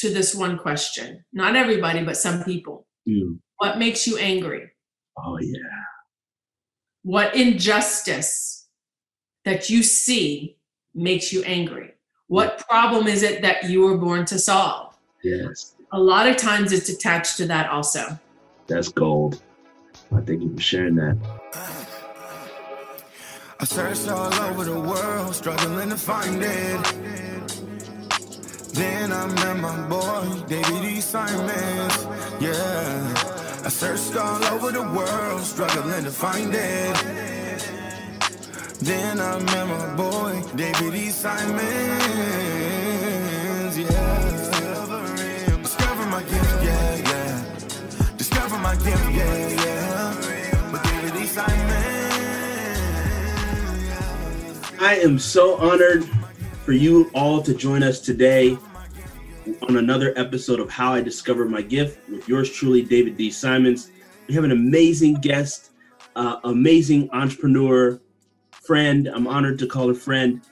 to this one question. Not everybody, but some people. Mm. What makes you angry? Oh, yeah. What injustice that you see makes you angry? What problem is it that you were born to solve? Yes. A lot of times it's attached to that also. That's gold. I thank you for sharing that. I searched all over the world, struggling to find it. Then I met my boy, David E. Simons. Yeah, I searched all over the world, struggling to find it. Then I met my boy, David E. Simons. Yeah, discover my gift, yeah, yeah. Discover my gift, yeah, yeah. But David E. Simons. I am so honored for you all to join us today on another episode of How I Discovered My Gift with yours truly, David D. Simons. We have an amazing guest, uh, amazing entrepreneur, friend. I'm honored to call her friend,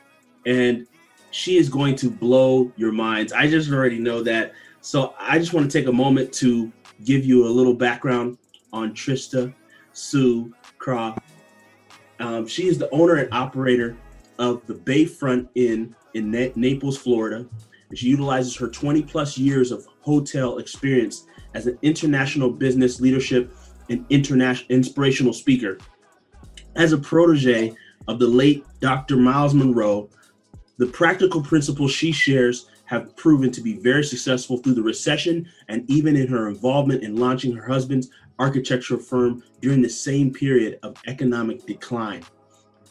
and she is going to blow your minds. I just already know that. So I just want to take a moment to give you a little background on Trista Sue Kragh. Um, she is the owner and operator of the Bayfront Inn in Na- Naples, Florida. She utilizes her 20 plus years of hotel experience as an international business leadership and international inspirational speaker. As a protege of the late Dr. Myles Munroe, the practical principles she shares have proven to be very successful through the recession and even in her involvement in launching her husband's architectural firm during the same period of economic decline.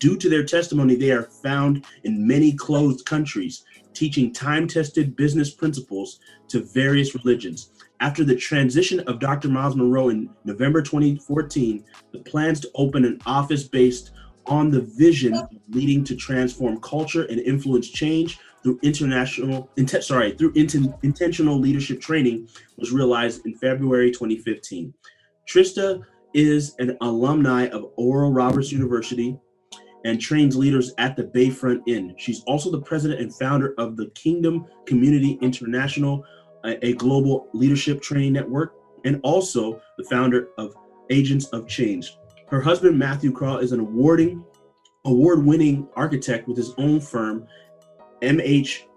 Due to their testimony, they are found in many closed countries, teaching time tested business principles to various religions. After the transition of Dr. Myles Munroe in November 2014, the plans to open an office based on the vision leading to transform culture and influence change through international int- sorry through int- intentional leadership training was realized in February 2015. Trista is an alumni of Oral Roberts University and trains leaders at the Bayfront Inn. She's also the president and founder of the Kingdom Community International, a, global leadership training network, and also the founder of Agents of Change. Her husband Matthew Kragh is an awarding award-winning architect with his own firm,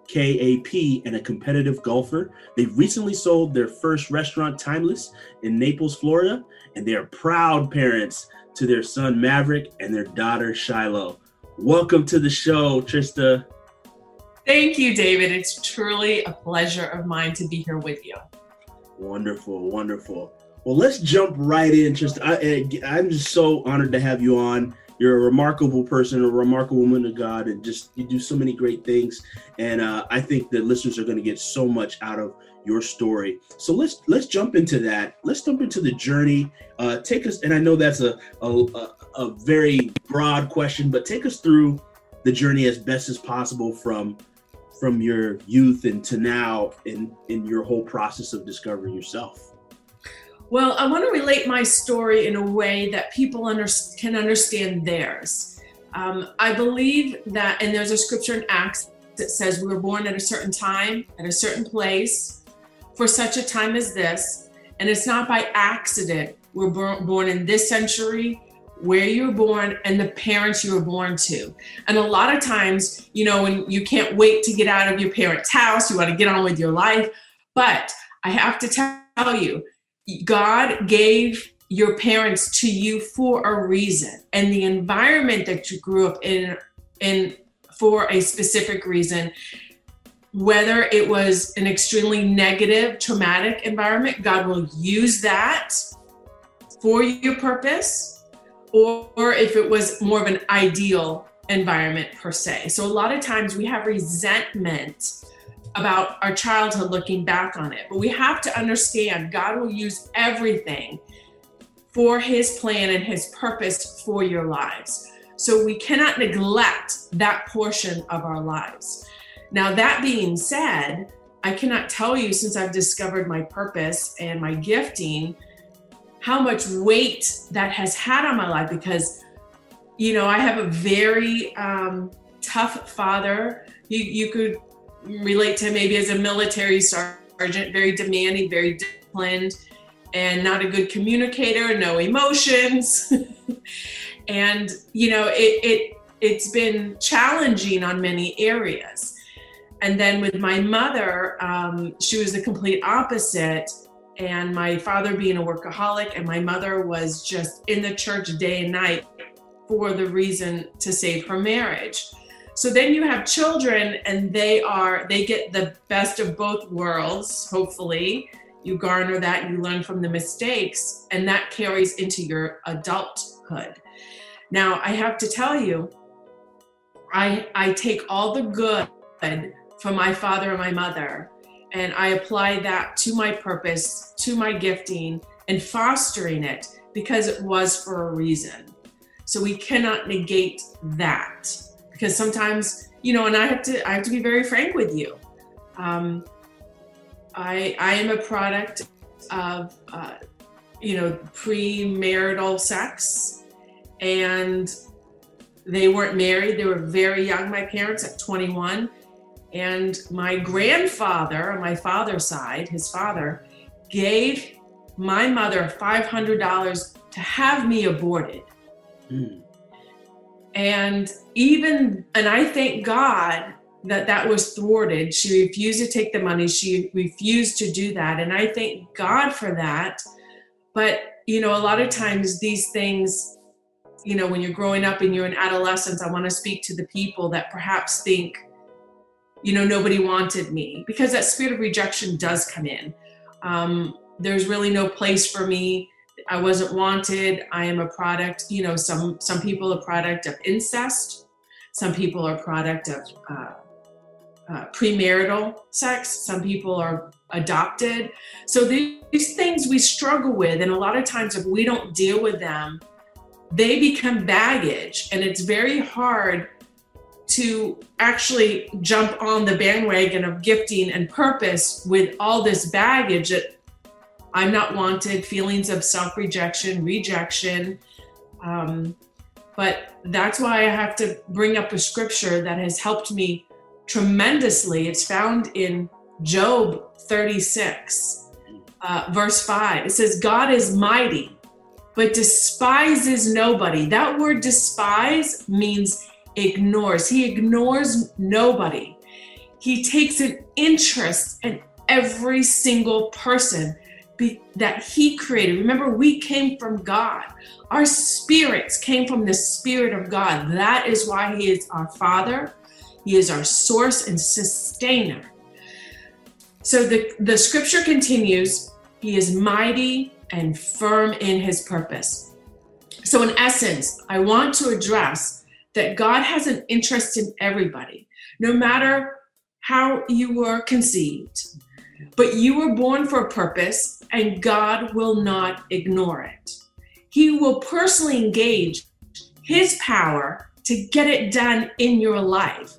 MHKAP, and a competitive golfer. They recently sold their first restaurant, Timeless, in Naples, Florida, and they are proud parents to their son Maverick and their daughter Shiloh. Welcome to the show, Trista. Thank you, David. It's truly a pleasure of mine to be here with you. Wonderful, wonderful. Well, let's jump right in. Trista, I, I'm just so honored to have you on. You're a remarkable person, a remarkable woman of God, and just you do so many great things. And uh, I think the listeners are going to get so much out of your story. So let's let's jump into that. Let's jump into the journey. Uh, take us, and I know that's a, a a very broad question, but take us through the journey as best as possible from from your youth and to now in in your whole process of discovering yourself. Well, I want to relate my story in a way that people under, can understand theirs. Um, I believe that, and there's a scripture in Acts that says we were born at a certain time, at a certain place, for such a time as this. And it's not by accident we're born, born in this century, where you were born, and the parents you were born to. And a lot of times, you know, when you can't wait to get out of your parents' house, you want to get on with your life. But I have to tell you, God gave your parents to you for a reason, and the environment that you grew up in in for a specific reason. Whether it was an extremely negative, traumatic environment, God will use that for your purpose. or, or if it was more of an ideal environment per se. So a lot of times we have resentment about our childhood looking back on it. But we have to understand God will use everything for his plan and his purpose for your lives. So we cannot neglect that portion of our lives. Now, that being said, I cannot tell you since I've discovered my purpose and my gifting how much weight that has had on my life because, you know, I have a very um, tough father. You, you could relate to maybe as a military sergeant, very demanding, very disciplined, and not a good communicator, no emotions. and, you know, it, it, it's been challenging on many areas. And then with my mother, um, she was the complete opposite. And my father being a workaholic, and my mother was just in the church day and night for the reason to save her marriage. So then you have children, and they are, they get the best of both worlds, hopefully. You garner that, you learn from the mistakes, and that carries into your adulthood. Now, I have to tell you, I, I take all the good from my father and my mother, and I apply that to my purpose, to my gifting, and fostering it because it was for a reason. So we cannot negate that because sometimes, you know, and I have to I have to be very frank with you. Um, I I am a product of uh, you know premarital sex, and they weren't married. They were very young. My parents at 21 and my grandfather on my father's side, his father, gave my mother $500 to have me aborted. Mm. And even, and I thank God that that was thwarted. She refused to take the money. She refused to do that. And I thank God for that. But, you know, a lot of times these things, you know, when you're growing up and you're in adolescence, I want to speak to the people that perhaps think, you know, nobody wanted me because that spirit of rejection does come in. Um, there's really no place for me. I wasn't wanted. I am a product. You know, some some people a product of incest. Some people are product of uh, uh, premarital sex. Some people are adopted. So these, these things we struggle with, and a lot of times if we don't deal with them, they become baggage, and it's very hard to actually jump on the bandwagon of gifting and purpose with all this baggage that I'm not wanted, feelings of self rejection, rejection. Um, but that's why I have to bring up a scripture that has helped me tremendously. It's found in Job 36, uh, verse 5. It says, God is mighty, but despises nobody. That word despise means ignores. He ignores nobody. He takes an interest in every single person be, that he created. Remember, we came from God. Our spirits came from the Spirit of God. That is why He is our Father. He is our source and sustainer. So the, the scripture continues He is mighty and firm in His purpose. So, in essence, I want to address that God has an interest in everybody, no matter how you were conceived. But you were born for a purpose, and God will not ignore it. He will personally engage His power to get it done in your life.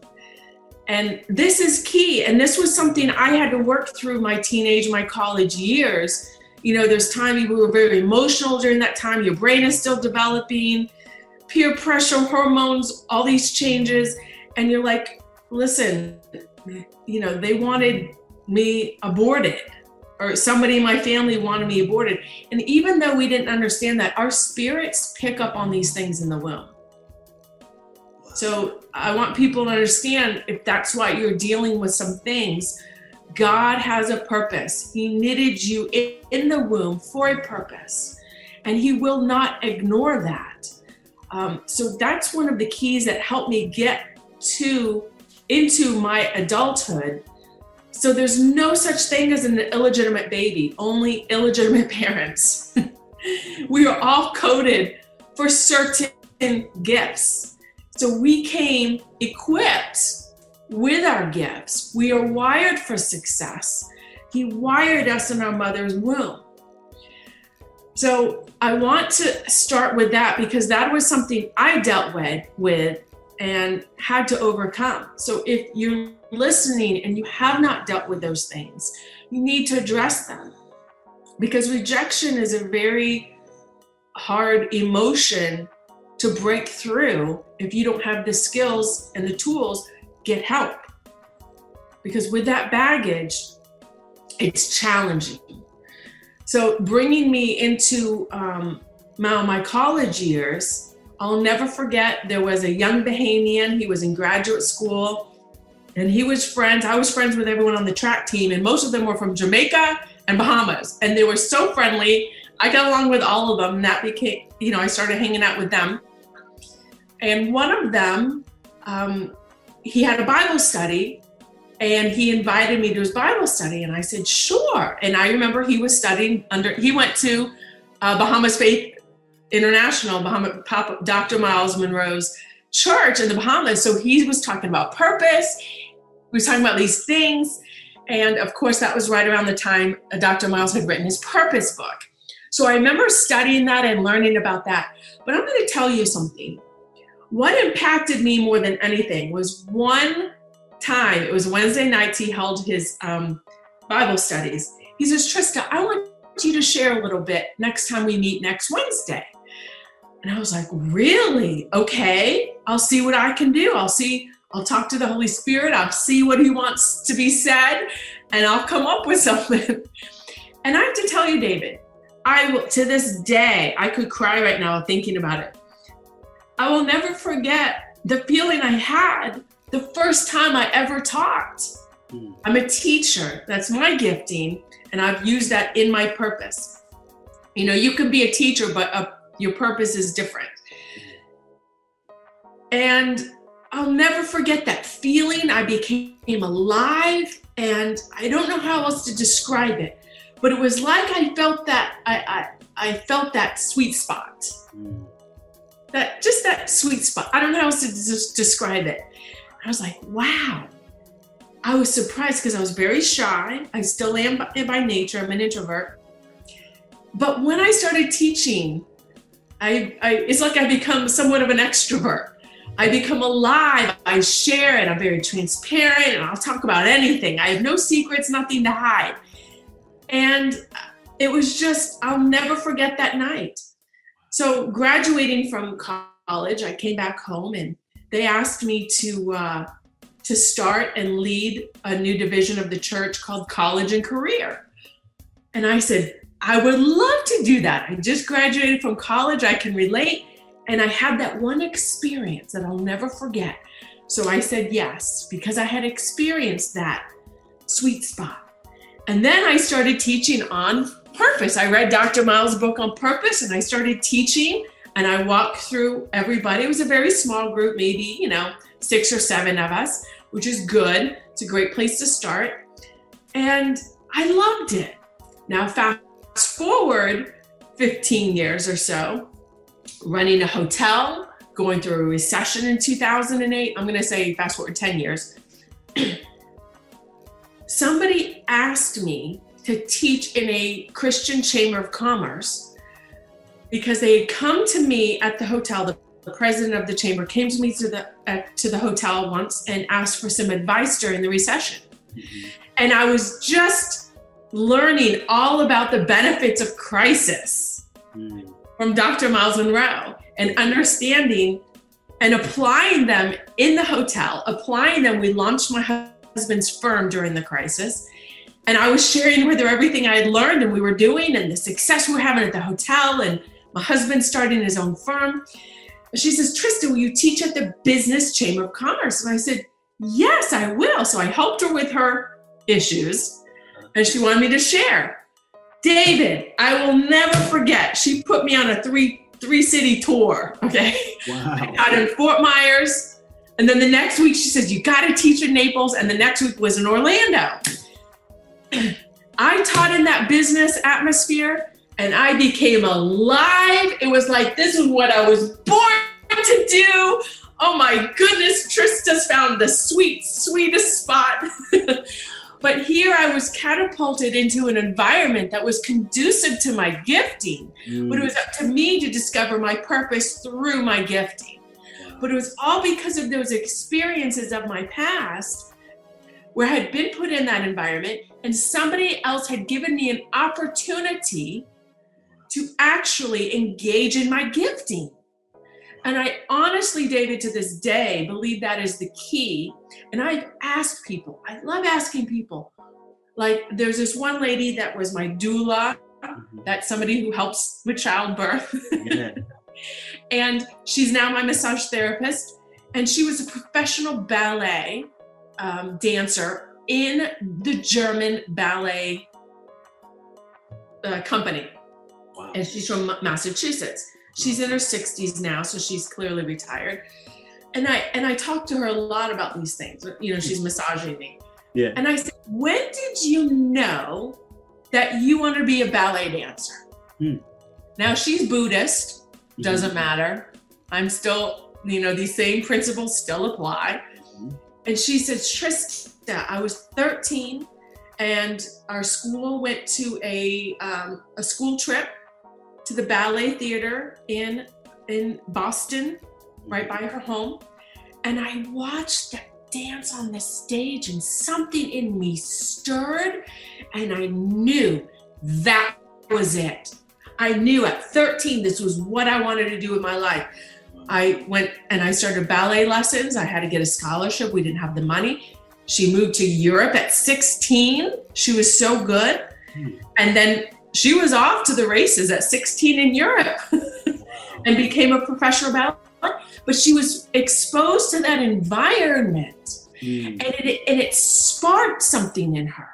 And this is key. And this was something I had to work through my teenage, my college years. You know, there's time we were very emotional during that time. Your brain is still developing peer pressure, hormones, all these changes. And you're like, listen, you know, they wanted me aborted or somebody in my family wanted me aborted. And even though we didn't understand that, our spirits pick up on these things in the womb. So I want people to understand if that's why you're dealing with some things, God has a purpose. He knitted you in the womb for a purpose, and He will not ignore that. Um, so that's one of the keys that helped me get to into my adulthood. So there's no such thing as an illegitimate baby, only illegitimate parents. we are all coded for certain gifts. So we came equipped with our gifts. We are wired for success. He wired us in our mother's womb. So I want to start with that because that was something I dealt with with and had to overcome. So if you're listening and you have not dealt with those things, you need to address them. Because rejection is a very hard emotion to break through if you don't have the skills and the tools get help because with that baggage it's challenging so bringing me into um, my, my college years i'll never forget there was a young bahamian he was in graduate school and he was friends i was friends with everyone on the track team and most of them were from jamaica and bahamas and they were so friendly i got along with all of them and that became you know i started hanging out with them and one of them, um, he had a Bible study and he invited me to his Bible study. And I said, sure. And I remember he was studying under, he went to uh, Bahamas Faith International, Bahama, Papa, Dr. Myles Munroe's church in the Bahamas. So he was talking about purpose. He was talking about these things. And of course, that was right around the time Dr. Myles had written his purpose book. So I remember studying that and learning about that. But I'm going to tell you something what impacted me more than anything was one time, it was Wednesday nights, he held his um, Bible studies. He says, Trista, I want you to share a little bit next time we meet next Wednesday. And I was like, really? Okay, I'll see what I can do. I'll see, I'll talk to the Holy Spirit, I'll see what he wants to be said, and I'll come up with something. and I have to tell you, David, I will, to this day, I could cry right now thinking about it. I will never forget the feeling I had the first time I ever talked. Mm. I'm a teacher, that's my gifting, and I've used that in my purpose. You know, you can be a teacher, but uh, your purpose is different. And I'll never forget that feeling. I became alive, and I don't know how else to describe it, but it was like I felt that I I, I felt that sweet spot. That just that sweet spot. I don't know how else to describe it. I was like, wow. I was surprised because I was very shy. I still am by, by nature. I'm an introvert. But when I started teaching, I, I it's like I become somewhat of an extrovert. I become alive. I share it. I'm very transparent and I'll talk about anything. I have no secrets, nothing to hide. And it was just, I'll never forget that night. So graduating from college, I came back home and they asked me to uh, to start and lead a new division of the church called College and Career. And I said, I would love to do that. I just graduated from college, I can relate. And I had that one experience that I'll never forget. So I said yes, because I had experienced that sweet spot. And then I started teaching on purpose. I read Dr. Myles' book on purpose and I started teaching and I walked through everybody. It was a very small group, maybe, you know, six or seven of us, which is good. It's a great place to start. And I loved it. Now, fast forward 15 years or so, running a hotel, going through a recession in 2008. I'm going to say fast forward 10 years. Somebody asked me to teach in a Christian Chamber of Commerce because they had come to me at the hotel. The, the president of the chamber came to me to the uh, to the hotel once and asked for some advice during the recession, mm-hmm. and I was just learning all about the benefits of crisis mm-hmm. from Dr. Myles Munroe and understanding and applying them in the hotel. Applying them, we launched my husband's firm during the crisis and I was sharing with her everything I had learned and we were doing and the success we were having at the hotel and my husband starting his own firm. She says, Tristan, will you teach at the Business Chamber of Commerce? And I said, Yes, I will. So I helped her with her issues and she wanted me to share. David, I will never forget. She put me on a three three city tour. Okay. Wow. I got in Fort Myers. And then the next week she says, You gotta teach in Naples. And the next week was in Orlando. I taught in that business atmosphere and I became alive. It was like, this is what I was born to do. Oh my goodness, Trista's found the sweet, sweetest spot. but here I was catapulted into an environment that was conducive to my gifting. Mm. But it was up to me to discover my purpose through my gifting. But it was all because of those experiences of my past where I had been put in that environment and somebody else had given me an opportunity to actually engage in my gifting. And I honestly, David, to this day, believe that is the key. And I've asked people, I love asking people. Like, there's this one lady that was my doula, mm-hmm. that's somebody who helps with childbirth. Yeah. and she's now my massage therapist. And she was a professional ballet um, dancer in the German ballet uh, company. Wow. And she's from Massachusetts. She's in her 60s now, so she's clearly retired. And I and I talked to her a lot about these things. You know, she's massaging me. Yeah. And I said, when did you know that you want to be a ballet dancer? Hmm. Now she's Buddhist, mm-hmm. doesn't mm-hmm. matter. I'm still, you know, these same principles still apply. Mm-hmm. And she says, Trista, I was 13 and our school went to a um, a school trip to the ballet theater in in Boston, right by her home, and I watched the dance on the stage, and something in me stirred, and I knew that was it. I knew at 13 this was what I wanted to do with my life. I went and I started ballet lessons. I had to get a scholarship. We didn't have the money. She moved to Europe at 16. She was so good. Hmm. And then she was off to the races at 16 in Europe and became a professional ballet. But she was exposed to that environment mm. and, it, and it sparked something in her.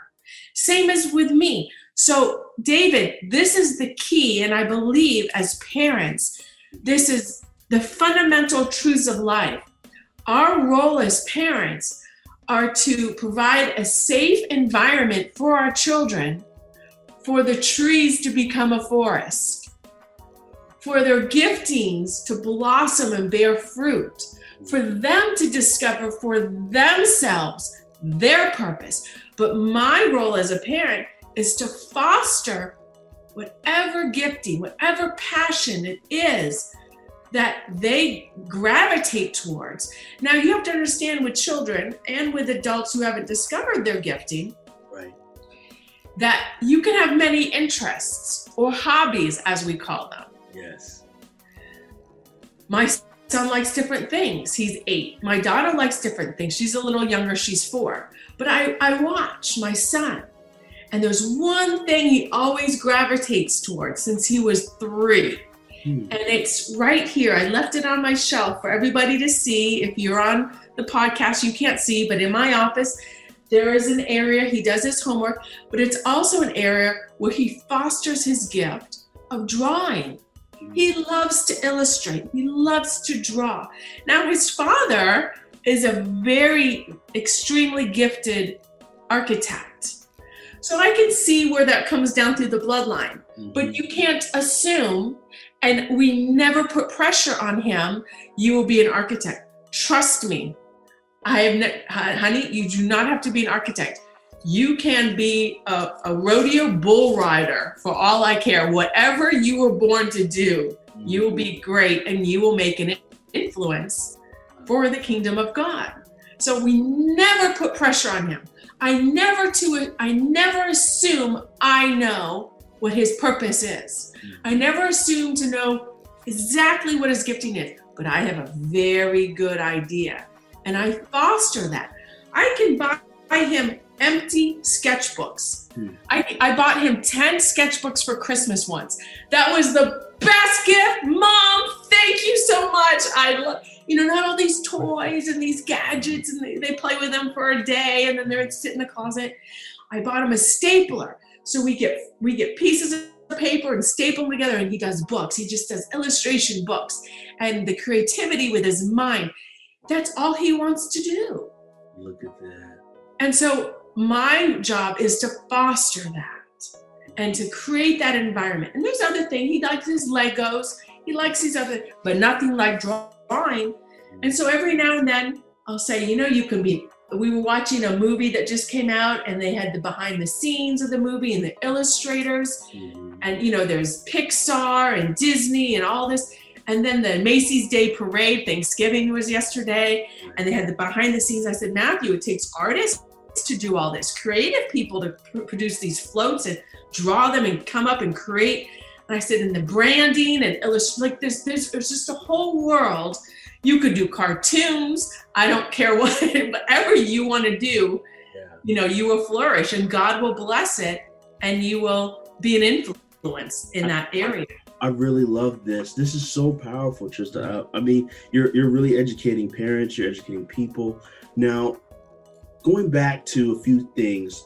Same as with me. So, David, this is the key. And I believe as parents, this is the fundamental truths of life. Our role as parents are to provide a safe environment for our children for the trees to become a forest, for their giftings to blossom and bear fruit, for them to discover for themselves their purpose. But my role as a parent is to foster whatever gifting, whatever passion it is that they gravitate towards. Now, you have to understand with children and with adults who haven't discovered their gifting, that you can have many interests or hobbies, as we call them. Yes. My son likes different things. He's eight. My daughter likes different things. She's a little younger, she's four. But I, I watch my son, and there's one thing he always gravitates towards since he was three. Hmm. And it's right here. I left it on my shelf for everybody to see. If you're on the podcast, you can't see, but in my office, there is an area he does his homework, but it's also an area where he fosters his gift of drawing. He loves to illustrate, he loves to draw. Now, his father is a very extremely gifted architect. So I can see where that comes down through the bloodline. Mm-hmm. But you can't assume, and we never put pressure on him, you will be an architect. Trust me, I have, ne- honey, you do not have to be an architect. You can be a, a rodeo bull rider for all I care. Whatever you were born to do, you will be great and you will make an influence for the kingdom of God. So we never put pressure on him. I never to I never assume I know what his purpose is. I never assume to know exactly what his gifting is, but I have a very good idea and I foster that. I can buy him empty sketchbooks. Hmm. I, I bought him 10 sketchbooks for Christmas once. That was the best gift. Mom, thank you so much. I love, you know, not all these toys and these gadgets and they, they play with them for a day and then they're sit in the closet. I bought him a stapler. So we get we get pieces of paper and staple them together and he does books. He just does illustration books and the creativity with his mind. That's all he wants to do. Look at that. And so my job is to foster that and to create that environment. And there's other thing. He likes his Legos. He likes these other, but nothing like drawing. And so every now and then I'll say, you know, you can be. We were watching a movie that just came out, and they had the behind the scenes of the movie and the illustrators, mm-hmm. and you know, there's Pixar and Disney and all this. And then the Macy's Day Parade, Thanksgiving was yesterday, and they had the behind the scenes. I said, Matthew, it takes artists to do all this, creative people to pr- produce these floats and draw them and come up and create. And I said, in the branding and illustrate, like this, there's, there's just a whole world. You could do cartoons. I don't care what, whatever you want to do, yeah. you know, you will flourish and God will bless it and you will be an influence in that area. I really love this. This is so powerful, Trista. I, I mean, you're you're really educating parents, you're educating people. Now, going back to a few things,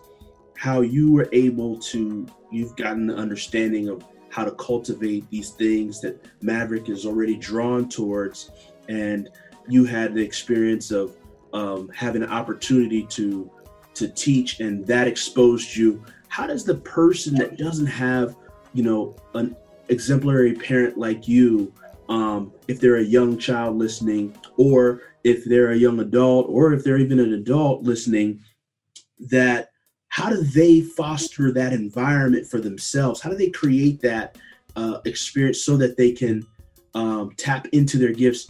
how you were able to you've gotten the understanding of how to cultivate these things that Maverick is already drawn towards, and you had the experience of um, having an opportunity to to teach, and that exposed you. How does the person that doesn't have, you know, an exemplary parent like you, um, if they're a young child listening, or if they're a young adult, or if they're even an adult listening, that how do they foster that environment for themselves? How do they create that uh, experience so that they can um, tap into their gifts?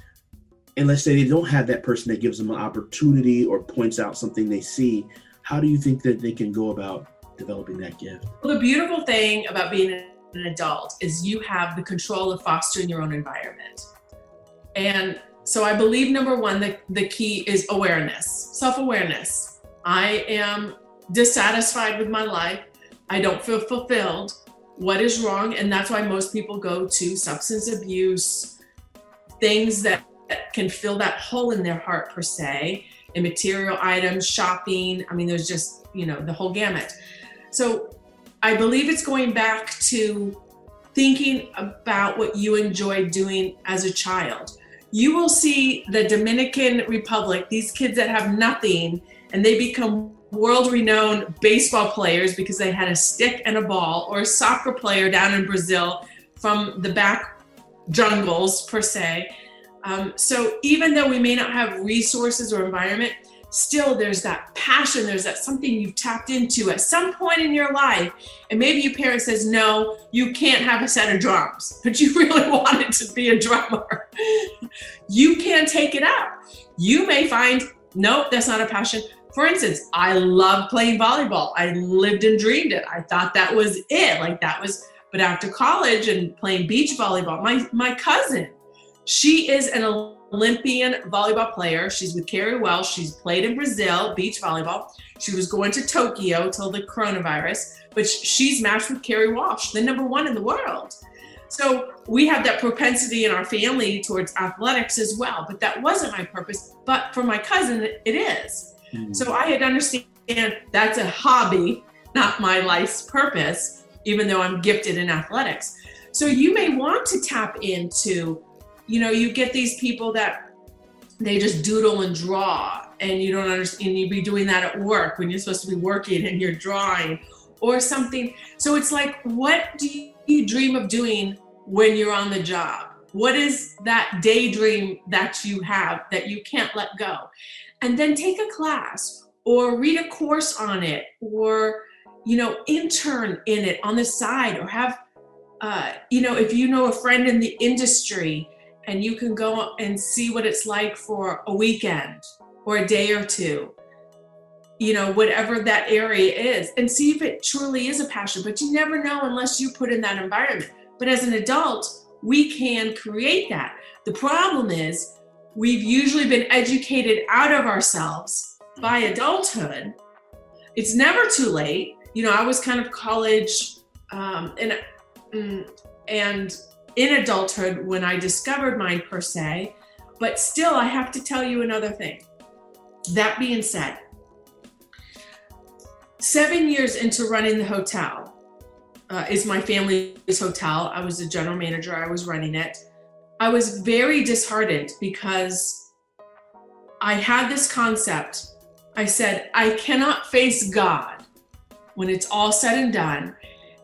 And let's say they don't have that person that gives them an opportunity or points out something they see. How do you think that they can go about developing that gift? Well, the beautiful thing about being an adult is you have the control of fostering your own environment. And so I believe number one, the, the key is awareness, self awareness. I am dissatisfied with my life. I don't feel fulfilled. What is wrong? And that's why most people go to substance abuse, things that, that can fill that hole in their heart, per se, immaterial items, shopping. I mean, there's just, you know, the whole gamut. So I believe it's going back to thinking about what you enjoyed doing as a child. You will see the Dominican Republic, these kids that have nothing, and they become world renowned baseball players because they had a stick and a ball, or a soccer player down in Brazil from the back jungles, per se. Um, so even though we may not have resources or environment, still there's that passion there's that something you've tapped into at some point in your life. And maybe your parent says no you can't have a set of drums but you really wanted to be a drummer. You can take it out you may find nope that's not a passion. For instance i love playing volleyball. I lived and dreamed it. I thought that was it. Like that was but after college and playing beach volleyball my my cousin she is an Olympian volleyball player. She's with Kerri Walsh. She's played in Brazil, beach volleyball. She was going to Tokyo till the coronavirus, but she's matched with Kerri Walsh, the number one in the world. So we have that propensity in our family towards athletics as well, but that wasn't my purpose. But for my cousin, it is. Mm-hmm. So I had to understand that's a hobby, not my life's purpose, even though I'm gifted in athletics. So you may want to tap into you know, you get these people that they just doodle and draw and you don't understand you be doing that at work when you're supposed to be working and you're drawing or something. So it's like, what do you dream of doing when you're on the job? What is that daydream that you have that you can't let go? And then take a class or read a course on it or, you know, intern in it on the side or have, uh, you know, if you know a friend in the industry, and you can go and see what it's like for a weekend or a day or two. You know whatever that area is and see if it truly is a passion but you never know unless you put in that environment. But as an adult we can create that. The problem is we've usually been educated out of ourselves by adulthood. It's never too late. You know i was kind of college um, and mm, and in adulthood when I discovered mine per se. But still, I have to tell you another thing. That being said, seven years into running the hotel uh, is my family's hotel. I was the general manager, I was running it. I was very disheartened because I had this concept. I said, I cannot face God when it's all said and done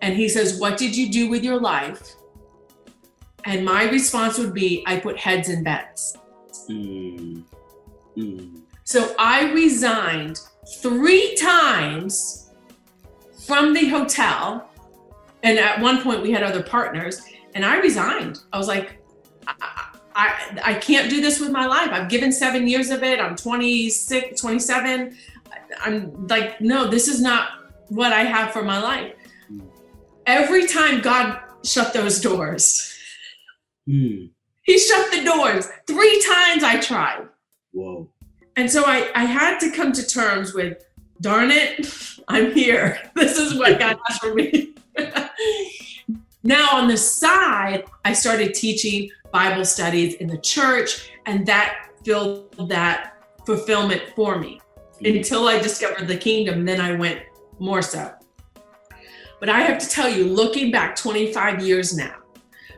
and he says, What did you do with your life? And my response would be, I put heads in beds. Mm. Mm. So I resigned three times from the hotel. And at one point, we had other partners, and I resigned. I was like, I, I, I can't do this with my life. I've given seven years of it. I'm 26, 27. I'm like, no, this is not what I have for my life. Every time God shut those doors, mm. He shut the doors. Three times I tried. Whoa. And so I, I had to come to terms with, darn it, I'm here. This is what God has for me. now, on the side, I started teaching Bible studies in the church, and that filled that fulfillment for me mm-hmm. until I discovered the kingdom. Then I went more so. But I have to tell you, looking back 25 years now,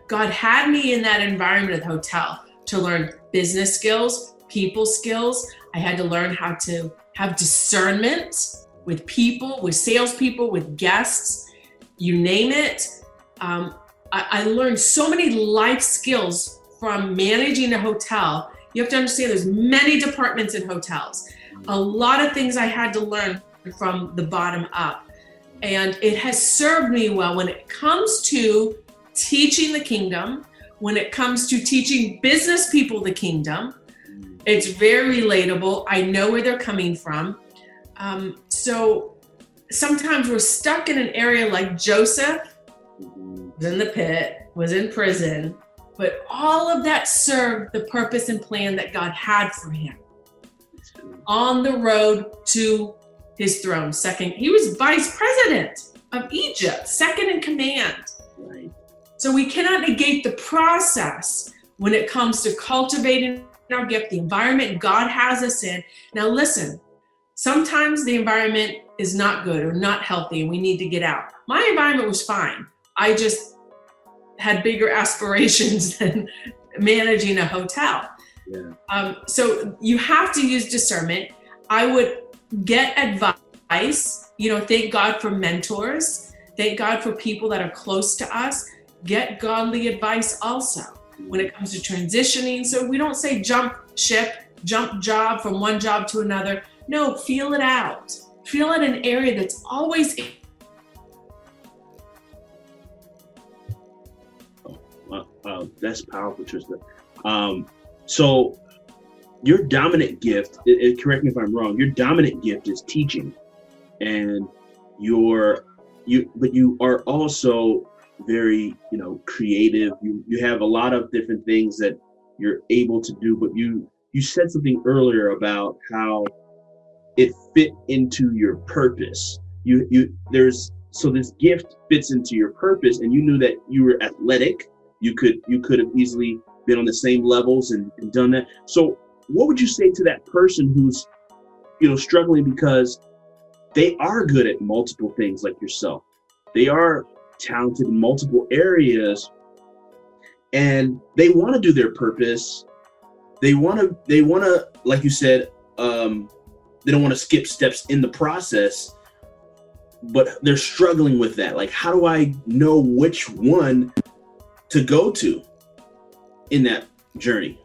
God had me in that environment of the hotel to learn business skills, people skills. I had to learn how to have discernment with people, with salespeople, with guests, you name it. Um, I, I learned so many life skills from managing a hotel. You have to understand there's many departments in hotels. A lot of things I had to learn from the bottom up. And it has served me well when it comes to teaching the kingdom, when it comes to teaching business people the kingdom. It's very relatable. I know where they're coming from. Um, so sometimes we're stuck in an area like Joseph was in the pit, was in prison, but all of that served the purpose and plan that God had for him on the road to his throne. Second, he was vice president of Egypt, second in command. So we cannot negate the process when it comes to cultivating our gift, the environment God has us in. Now, listen, sometimes the environment is not good or not healthy and we need to get out. My environment was fine. I just had bigger aspirations than managing a hotel. Yeah. Um, so you have to use discernment. I would get advice. You know, thank God for mentors. Thank God for people that are close to us get godly advice also when it comes to transitioning. So we don't say jump ship, jump job from one job to another. No, feel it out. Feel it an area that's always. Oh, that's powerful, Trista. Um, so your dominant gift, it, it, correct me if I'm wrong, your dominant gift is teaching. And your you but you are also very you know creative. You you have a lot of different things that you're able to do but you you said something earlier about how it fit into your purpose. You you there's so this gift fits into your purpose and you knew that you were athletic. You could you could have easily been on the same levels and, and done that. So what would you say to that person who's you know struggling because they are good at multiple things like yourself? They are talented in multiple areas. And they want to do their purpose. They want to they want to like you said um they don't want to skip steps in the process but they're struggling with that. Like how do i know which one to go to in that journey?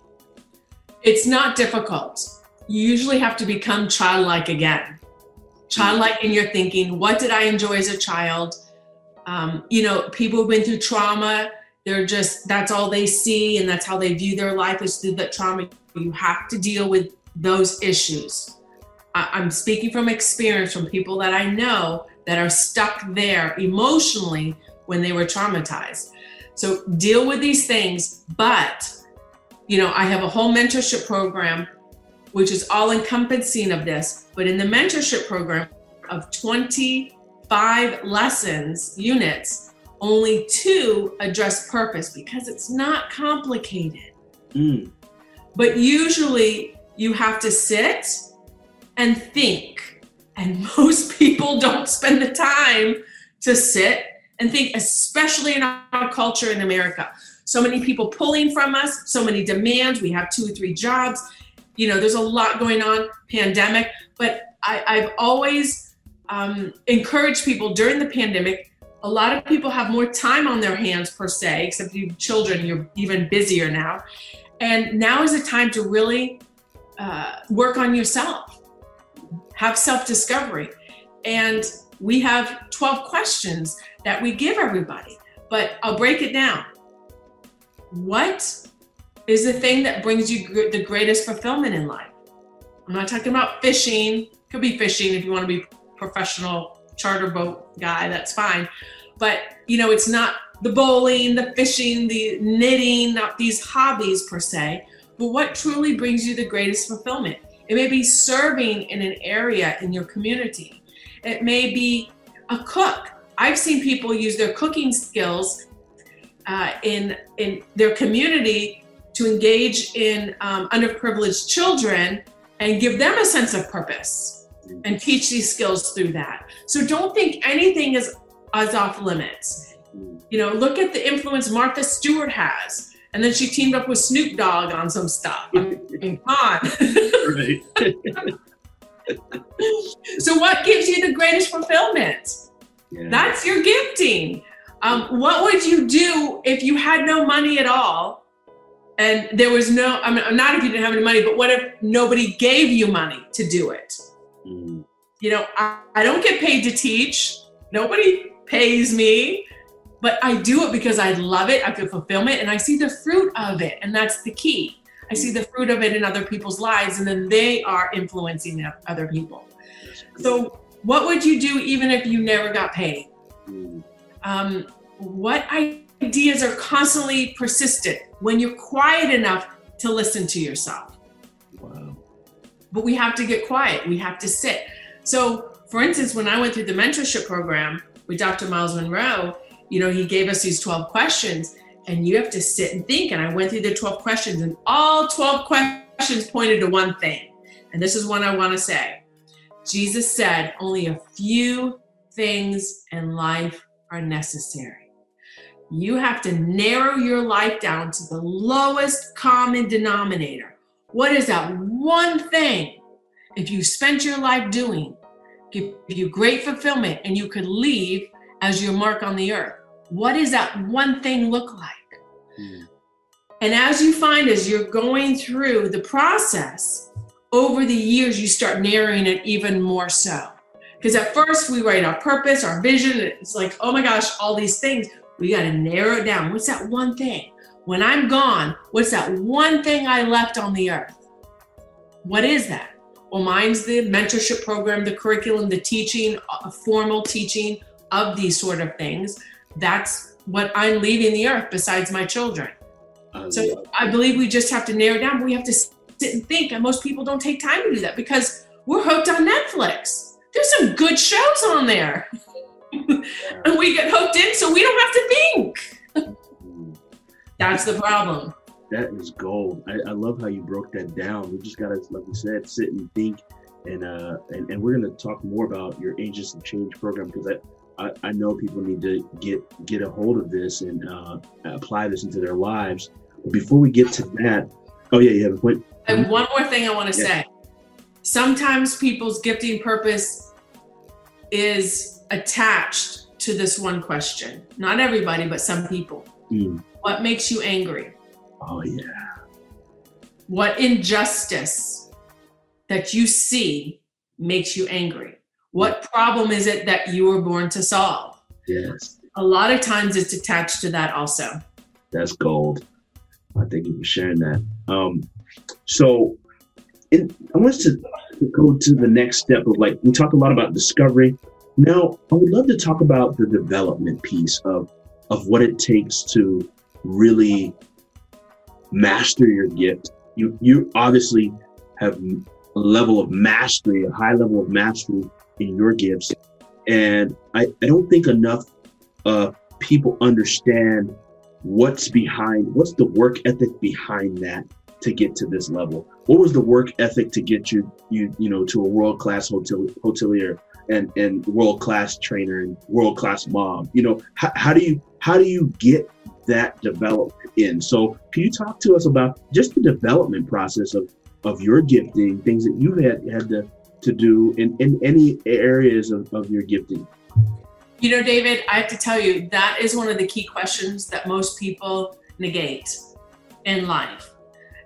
It's not difficult. You usually have to become childlike again. Childlike in your thinking. What did i enjoy as a child um, you know, people who've been through trauma, they're just, that's all they see and that's how they view their life is through that trauma. You have to deal with those issues. I, I'm speaking from experience from people that I know that are stuck there emotionally when they were traumatized. So deal with these things, but you know, I have a whole mentorship program which is all encompassing of this. But in the mentorship program of 20 five lessons, units, only two address purpose because it's not complicated. Mm. But usually you have to sit and think. And most people don't spend the time to sit and think, especially in our culture in America. So many people pulling from us, so many demands. We have two or three jobs. You know, there's a lot going on, pandemic. But I, I've always um, encourage people during the pandemic a lot of people have more time on their hands per se, except you children, you're even busier now. And now is a time to really uh, work on yourself, have self discovery. And we have 12 questions that we give everybody, but I'll break it down. What is the thing that brings you the greatest fulfillment in life? I'm not talking about fishing, could be fishing if you want to be professional charter boat guy, that's fine. But you know, it's not the bowling, the fishing, the knitting, not these hobbies per se, but what truly brings you the greatest fulfillment. It may be serving in an area in your community. It may be a cook. I've seen people use their cooking skills uh, in in their community to engage in um, underprivileged children and give them a sense of purpose and teach these skills through that. So don't think anything is, is off limits. You know, look at the influence Martha Stewart has. And then she teamed up with Snoop Dogg on some stuff. I mean, come on. so, what gives you the greatest fulfillment? Yeah. That's your gifting. Um, what would you do if you had no money at all and there was no i mean not if you didn't have any money but what if nobody gave you money to do it. You know I, I don't get paid to teach nobody pays me but i do it because i love it i feel fulfillment and i see the fruit of it and that's the key i see the fruit of it in other people's lives and then they are influencing other people so what would you do even if you never got paid um, what ideas are constantly persistent when you're quiet enough to listen to yourself. Wow. But we have to get quiet, we have to sit. So, for instance, when I went through the mentorship program with Dr. Myles Munroe, you know, he gave us these 12 questions and you have to sit and think. And I went through the 12 questions, and all 12 questions pointed to one thing. And this is one I want to say Jesus said, Only a few things in life are necessary you have to narrow your life down to the lowest common denominator. What is that one thing, if you spent your life doing, give you great fulfillment and you could leave as your mark on the earth? What does that one thing look like? Mm. And as you find, as you're going through the process, over the years, you start narrowing it even more so. Because at first, we write our purpose, our vision. It's like, oh my gosh, all these things. We got to narrow it down. What's that one thing? When I'm gone, what's that one thing I left on the earth? What is that? Well, mine's the mentorship program, the curriculum, the teaching, a formal teaching of these sort of things. That's what I'm leaving the earth besides my children. so I believe we just have to narrow down, we have to sit and think. And most people don't take time to do that because we're hooked on Netflix. There's some good shows on there. and we get hooked in so we don't have to think. That's the problem. That is gold. I, I, love how you broke that down. We just gotta, like you said, sit and think. And uh, and, and we're gonna talk more about your Agents of Change program because I, I, I know people need to get get a hold of this and uh, apply this into their lives. But before we get to that, oh yeah, you have a point. And one more thing I want to yeah. say. Sometimes people's gifting purpose is attached to this one question. Not everybody, but some people. Mm. What makes you angry? Oh, yeah. What injustice that you see makes you angry? What problem is it that you were born to solve? Yes. A lot of times it's attached to that also. That's gold. I thank you for sharing that. Um, so in, I want us to go to the next step of like, we talk a lot about discovery, now, I would love to talk about the development piece of of what it takes to really master your gift. You you obviously have a level of mastery, a high level of mastery in your gifts, and I, I don't think enough uh, people understand what's behind what's the work ethic behind that to get to this level. What was the work ethic to get you you you know to a world class hotel hotelier? and and world class trainer and world class mom. You know, how, how do you how do you get that development in? So can you talk to us about just the development process of of your gifting, things that you had had to to do in, in any areas of, of your gifting? You know, David, I have to tell you, that is one of the key questions that most people negate in life.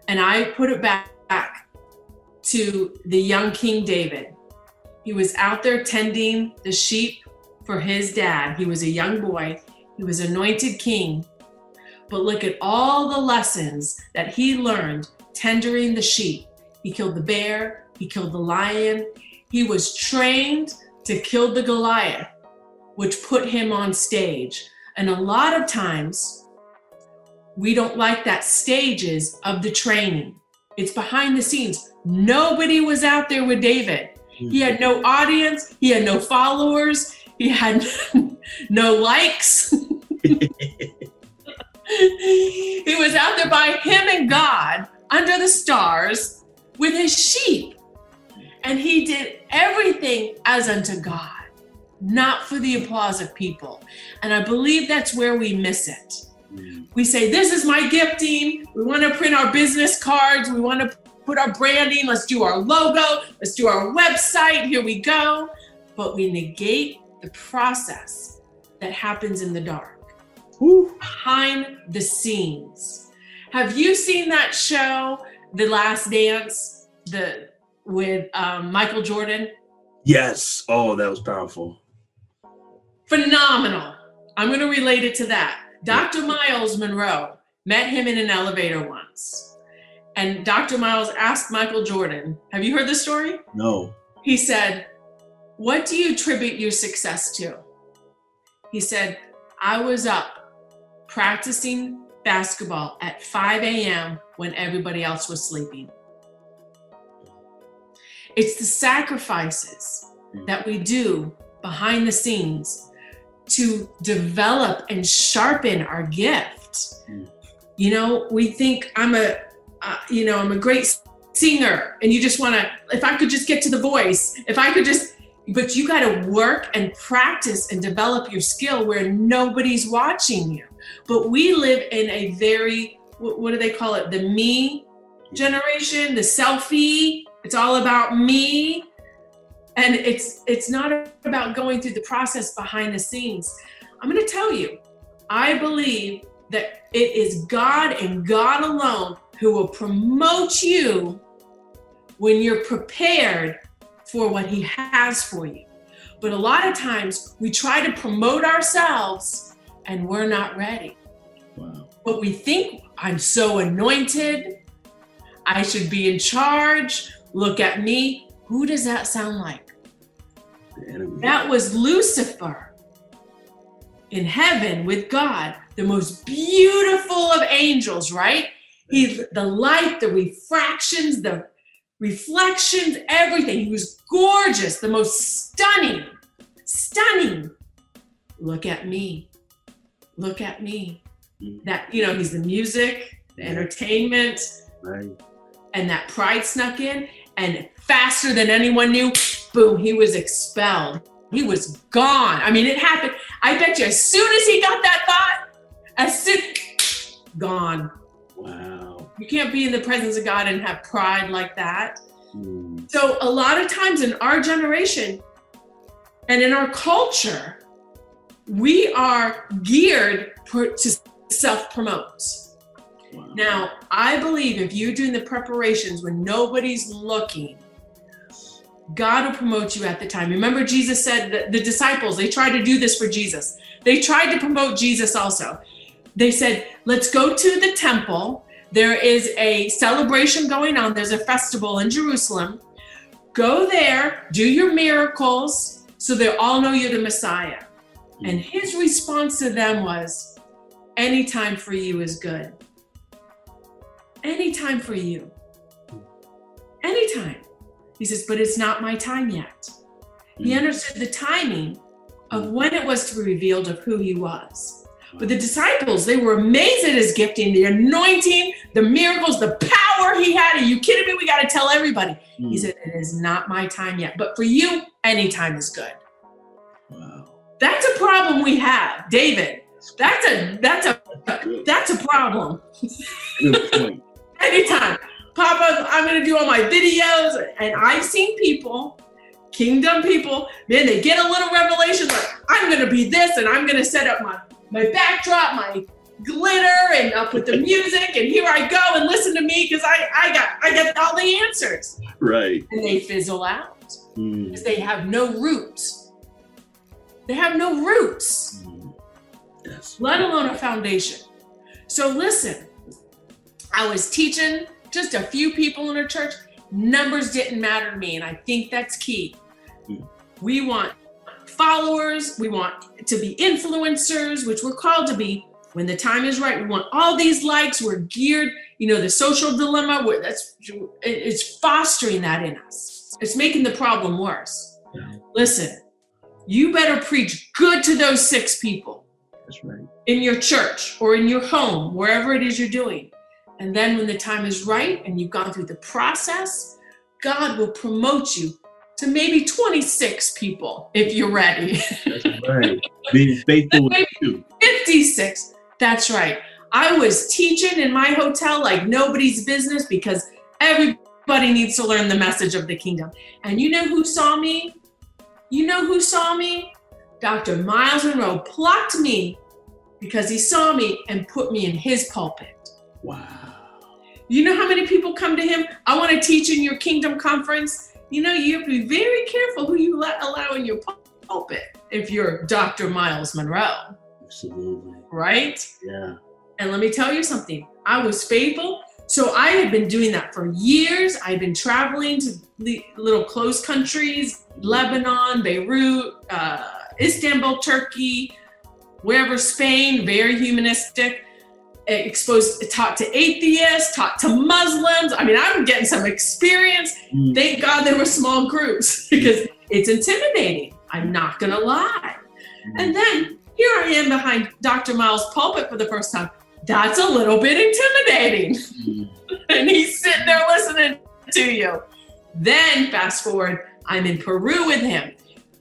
And I put it back, back to the young King David. He was out there tending the sheep for his dad. He was a young boy, he was anointed king. But look at all the lessons that he learned tendering the sheep. He killed the bear, he killed the lion, he was trained to kill the Goliath, which put him on stage. And a lot of times, we don't like that stages of the training. It's behind the scenes. Nobody was out there with David. He had no audience, he had no followers, he had no likes. he was out there by him and God under the stars with his sheep. And he did everything as unto God, not for the applause of people. And I believe that's where we miss it. Mm. We say, This is my gifting. We want to print our business cards. We want to put our branding. Let's do our logo. Let's do our website. Here we go. But we negate the process that happens in the dark, Whew. behind the scenes. Have you seen that show, The Last Dance, the with um, Michael Jordan? Yes. Oh, that was powerful. Phenomenal. I'm going to relate it to that. Dr. Myles Munroe met him in an elevator once. And Dr. Myles asked Michael Jordan, Have you heard this story? No. He said, What do you attribute your success to? He said, I was up practicing basketball at 5 a.m. when everybody else was sleeping. It's the sacrifices that we do behind the scenes to develop and sharpen our gift. You know, we think I'm a, uh, you know, I'm a great singer, and you just want to. If I could just get to the voice, if I could just, but you got to work and practice and develop your skill where nobody's watching you. But we live in a very, what, do they call it? The me generation, the selfie. It's all about me and it's it's not about going through the process behind the scenes i'm going to tell you i believe that it is god and god alone who will promote you when you're prepared for what he has for you but a lot of times we try to promote ourselves and we're not ready Wow. but we think i'm so anointed i should be in charge look at me who does that sound like that was Lucifer in heaven with God, the most beautiful of angels, right? He the light, the refractions, the reflections, everything. He was gorgeous, the most stunning, stunning. Look at me. Look at me. Mhm. That, you know, he's the music, the entertainment, Right. and that pride snuck in and faster than anyone knew boom he was expelled he was gone i mean it happened i bet you as soon as he got that thought as soon gone Wow. you can't be in the presence of god and have pride like that Mm. so a lot of times in our generation and in our culture we are geared per- to self promote Wow. Now, I believe if you're doing the preparations when nobody's looking, God will promote you at the time. Remember, Jesus said that the disciples, they tried to do this for Jesus. They tried to promote Jesus also. They said, let's go to the temple. There is a celebration going on, there's a festival in Jerusalem. Go there, do your miracles so they all know you're the Messiah. And his response to them was, Any time for you is good Any time for you. Anytime. He says, but it's not my time yet. He Mm. understood the timing of when it was to be revealed of who he was. But the disciples, they were amazed at his gifting, the anointing, the miracles, the power he had. Are you kidding me? We got to tell everybody. He Mm. said, It is not my time yet. But for you, any time is good. That's a problem we have, David. That's a that's a that's a problem. Good point. anytime. Papa, I'm gonna do all my videos, and I've seen people Kingdom people, man, they get a little revelation like, I'm going to be this and I'm going to set up my, my backdrop, my glitter, and I'll put the music, and here I go and listen to me because I, I got I got all the answers. Right. And they fizzle out Mm, because they have no roots. They have no roots mm. Yes. let alone a foundation. So listen, I was teaching just a few people in a church. Numbers didn't matter to me, and I think that's key. Hmm. We want followers, we want to be influencers, which we're called to be when the time is right. We want all these likes. We're geared, you know, the social dilemma. Where that's it's fostering that in us. It's making the problem worse. Yeah. Listen, you better preach good to those six people That's right. in your church or in your home, wherever it is you're doing. And then when the time is right and you've gone through the process, God will promote you to maybe 26 people if you're ready. That's right. Being faithful with you. 56. That's right. I was teaching in my hotel like nobody's business because everybody needs to learn the message of the kingdom. And you know who saw me? You know who saw me? Dr. Myles Munroe plucked me because he saw me and put me in his pulpit. Wow. You know how many people come to him? I want to teach in your kingdom conference. You know, you have to be very careful who you let allow in your pulpit if you're Dr. Myles Munroe, Absolutely. right? Yeah. And let me tell you something. I was faithful. So I had been doing that for years. I've been traveling to the little close countries, Lebanon, Beirut, uh, Istanbul, Turkey, wherever, Spain, very humanistic. Exposed, taught to atheists, taught to Muslims. I mean, I'm getting some experience. Mm, Thank God there were small groups because it's intimidating. I'm not gonna lie. And then here I am behind Dr. Myles' pulpit for the first time. That's a little bit intimidating. mm, and he's sitting there listening to you. Then fast forward, I'm in Peru with him.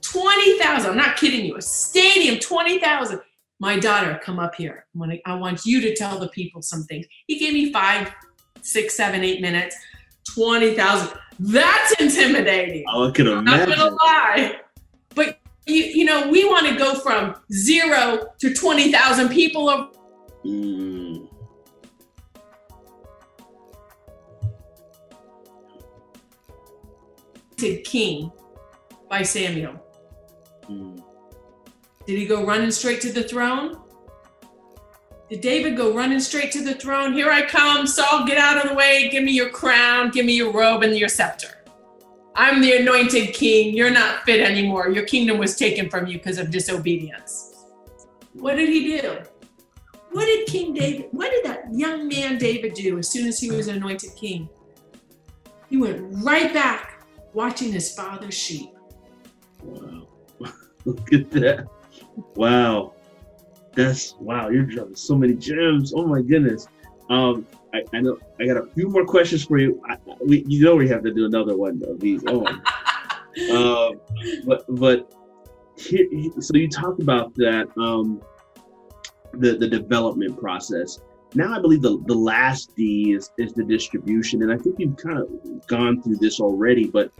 20,000, I'm not kidding you, a stadium, 20,000. My daughter, come up here. I want, I want you to tell the people some things. He gave me five, six, seven, eight minutes. 20,000. That's intimidating. I can I'm not gonna lie. But you, you know, we want to go from zero to 20,000 people Mm, King by Samuel. mm. Did he go running straight to the throne? Did David go running straight to the throne? Here I come, Saul, get out of the way. Give me your crown, give me your robe and your scepter. I'm the anointed king. You're not fit anymore. Your kingdom was taken from you because of disobedience. What did he do? What did King David, what did that young man David do as soon as he was anointed king? He went right back watching his father's sheep. Wow. Look at that. Wow. That's wow, you're dropping so many gems. Oh my goodness. Um, I, I know I got a few more questions for you. I, we, you know we have to do another one of these. Oh, um, but but here, so you talked about that um, the the development process. Now I believe the the last D is is the distribution, and I think you've kind of gone through this already. But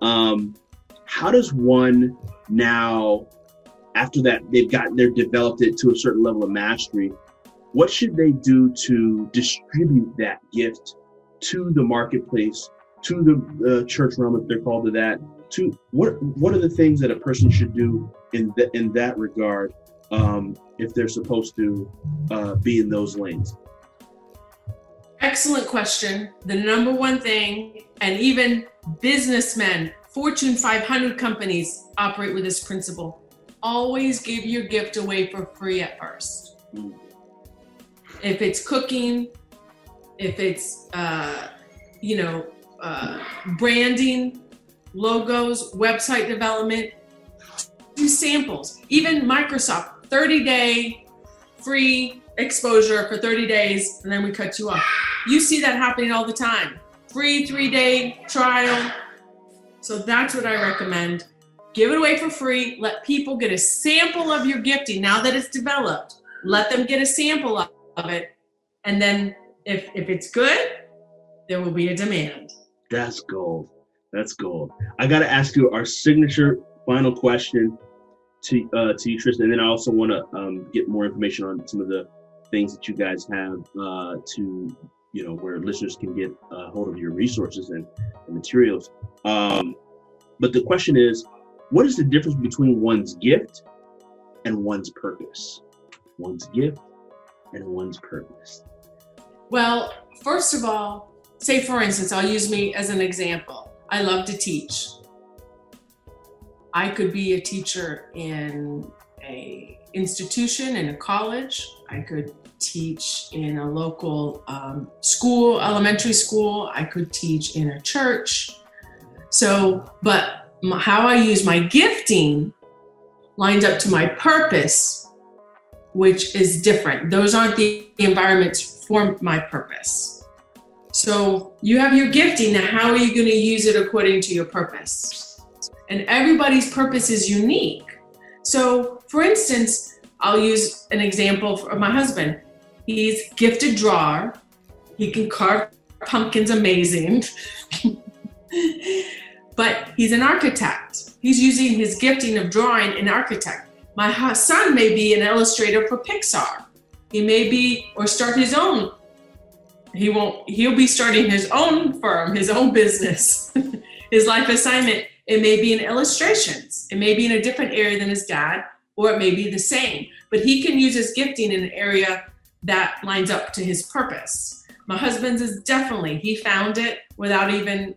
um, how does one now after that they've gotten, they've developed it to a certain level of mastery what should they do to distribute that gift to the marketplace to the uh, church realm if they're called to that to what what are the things that a person should do in that in that regard um, if they're supposed to uh, be in those lanes Excellent question. The number one thing, and even businessmen, Fortune 500 companies operate with this principle always give your gift away for free at first. If it's cooking, if it's, uh, you know, uh, branding, logos, website development, do samples. Even Microsoft, 30 day free exposure for 30 days, and then we cut you off. You see that happening all the time. Free three day trial. So that's what I recommend. Give it away for free. Let people get a sample of your gifting now that it's developed. Let them get a sample of it. And then if, if it's good, there will be a demand. that's gold That's gold. I got to ask you our signature final question to uh, Tristan, and then I also want to um, get more information on some of the things that you guys have uh, to you know where listeners can get a hold of your resources and, and materials. Um, but the question is, what is the difference between one's gift and one's purpose? One's gift and one's purpose. Well, first of all, say for instance, I'll use me as an example. I love to teach. I could be a teacher in a institution in a college. I could teach in a local um, school, elementary school. I could teach in a church. So, but my, how I use my gifting lined up to my purpose, which is different. Those aren't the environments for my purpose. So you have your gifting. Now, how are you going to use it according to your purpose? And everybody's purpose is unique. So, for instance, I'll use an example of my husband. He's gifted drawer. He can carve pumpkins amazing. but he's an architect. He's using his gifting of drawing an architect. My son may be an illustrator for Pixar. He may be or start his own. He won't he'll be starting his own firm, his own business. his life assignment it may be in illustrations. It may be in a different area than his dad or it may be the same, but he can use his gifting in an area that lines up to his purpose. My husband's is definitely, he found it without even,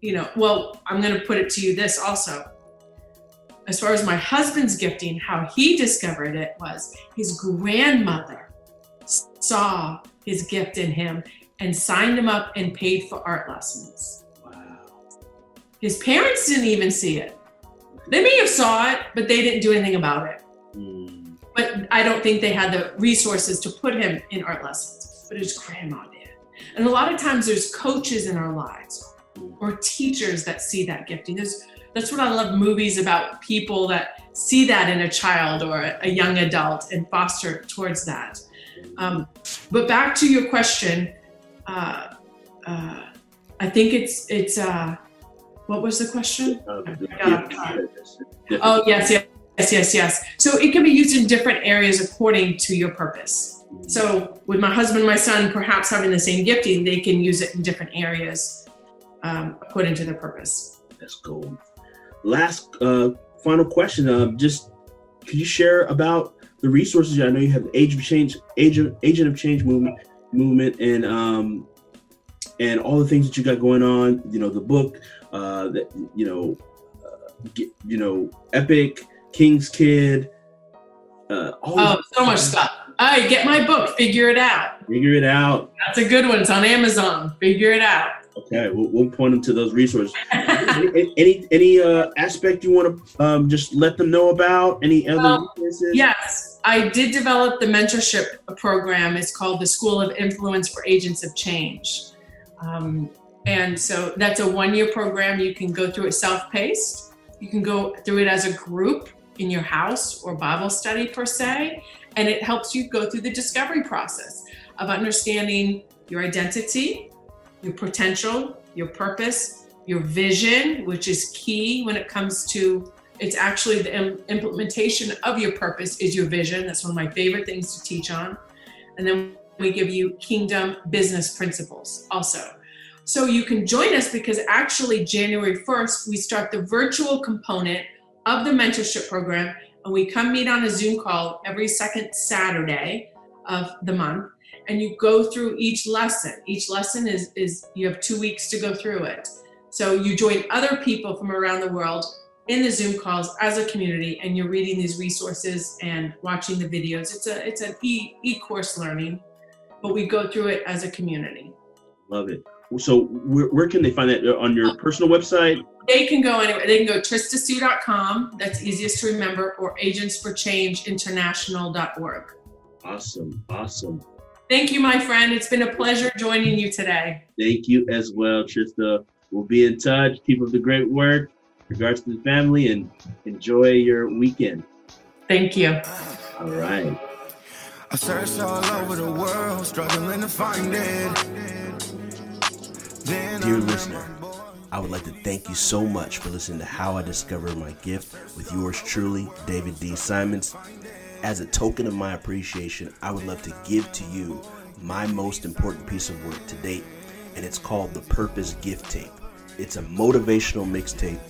you know, well, I'm going to put it to you this also. As far as my husband's gifting, how he discovered it was his grandmother saw his gift in him and signed him up and paid for art lessons. His parents didn't even see it. They may have saw it, but they didn't do anything about it. Mm but I don't think they had the resources to put him in art lessons. But his grandma did. And a lot of times there's coaches in our lives or teachers that see that gifting. There's, that's what I love movies about people that see that in a child or a young adult and foster towards that. Um, but back to your question, uh, uh, I think it's it's uh, what was the question? Uh, oh yes, yes. Yes, yes, yes. So it can be used in different areas according to your purpose. So with my husband and my son perhaps having the same gifting, they can use it in different areas um, according to their purpose. That's cool. Last uh, final question. Um, just could you share about the resources? I know you have the Age of Change, Agent Agent of Change movement, movement, and um, and all the things that you got going on. You know, the book, uh, that you know, uh, get, you know, epic King's Kid. Uh, oh, so much stuff. Right, get my book. Figure it out. Figure it out. That's a good one. It's on Amazon. Figure it out. Okay, we'll, we'll point them to those resources. any any, any uh, aspect you want to um, just let them know about? Any other um, resources? Yes, I did develop the mentorship program. It's called the School of Influence for Agents of Change. Um, and so that's a one year program. You can go through it self paced, you can go through it as a group in your house or Bible study per se. And it helps you go through the discovery process of understanding your identity, your potential, your purpose, your vision, which is key when it comes to it's actually the implementation of your purpose is your vision. That's one of my favorite things to teach on. And then we give you kingdom business principles also. So you can join us because actually January 1st, we start the virtual component of the mentorship program. And we come meet on a Zoom call every second Saturday of the month. And you go through each lesson. Each lesson is, is you have two weeks to go through it. So you join other people from around the world in the Zoom calls as a community, and you're reading these resources and watching the videos. It's a it's an e e course learning, but we go through it as a community. Love it. So where, where can they find that on your personal website? They can go anywhere. They can go tristastue.com. That's easiest to remember, or agentsforchangeinternational.org. Awesome. Awesome. Thank you, my friend. It's been a pleasure joining you today. Thank you as well, Trista. We'll be in touch. Keep up the great work. Regards to the family and enjoy your weekend. Thank you. All right. I searched all over the world, struggling to find it. Dear listener, I would like to thank you so much for listening to How I Discovered My Gift with yours truly, David D. Simons. As a token of my appreciation, I would love to give to you my most important piece of work to date, and it's called the Purpose Gift Tape. It's a motivational mixtape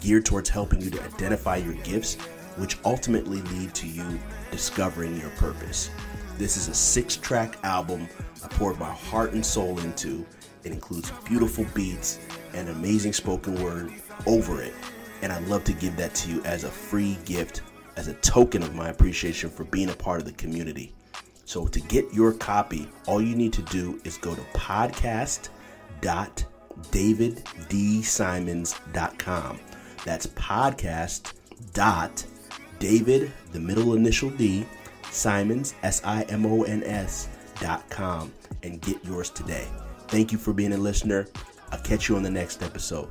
geared towards helping you to identify your gifts, which ultimately lead to you discovering your purpose. This is a six track album I poured my heart and soul into. It includes beautiful beats and amazing spoken word over it. And I'd love to give that to you as a free gift, as a token of my appreciation for being a part of the community. So to get your copy, all you need to do is go to podcast.daviddsimons.com. That's podcast.david, the middle initial D, Simons, S I M O N S, dot com, and get yours today. Thank you for being a listener. I'll catch you on the next episode.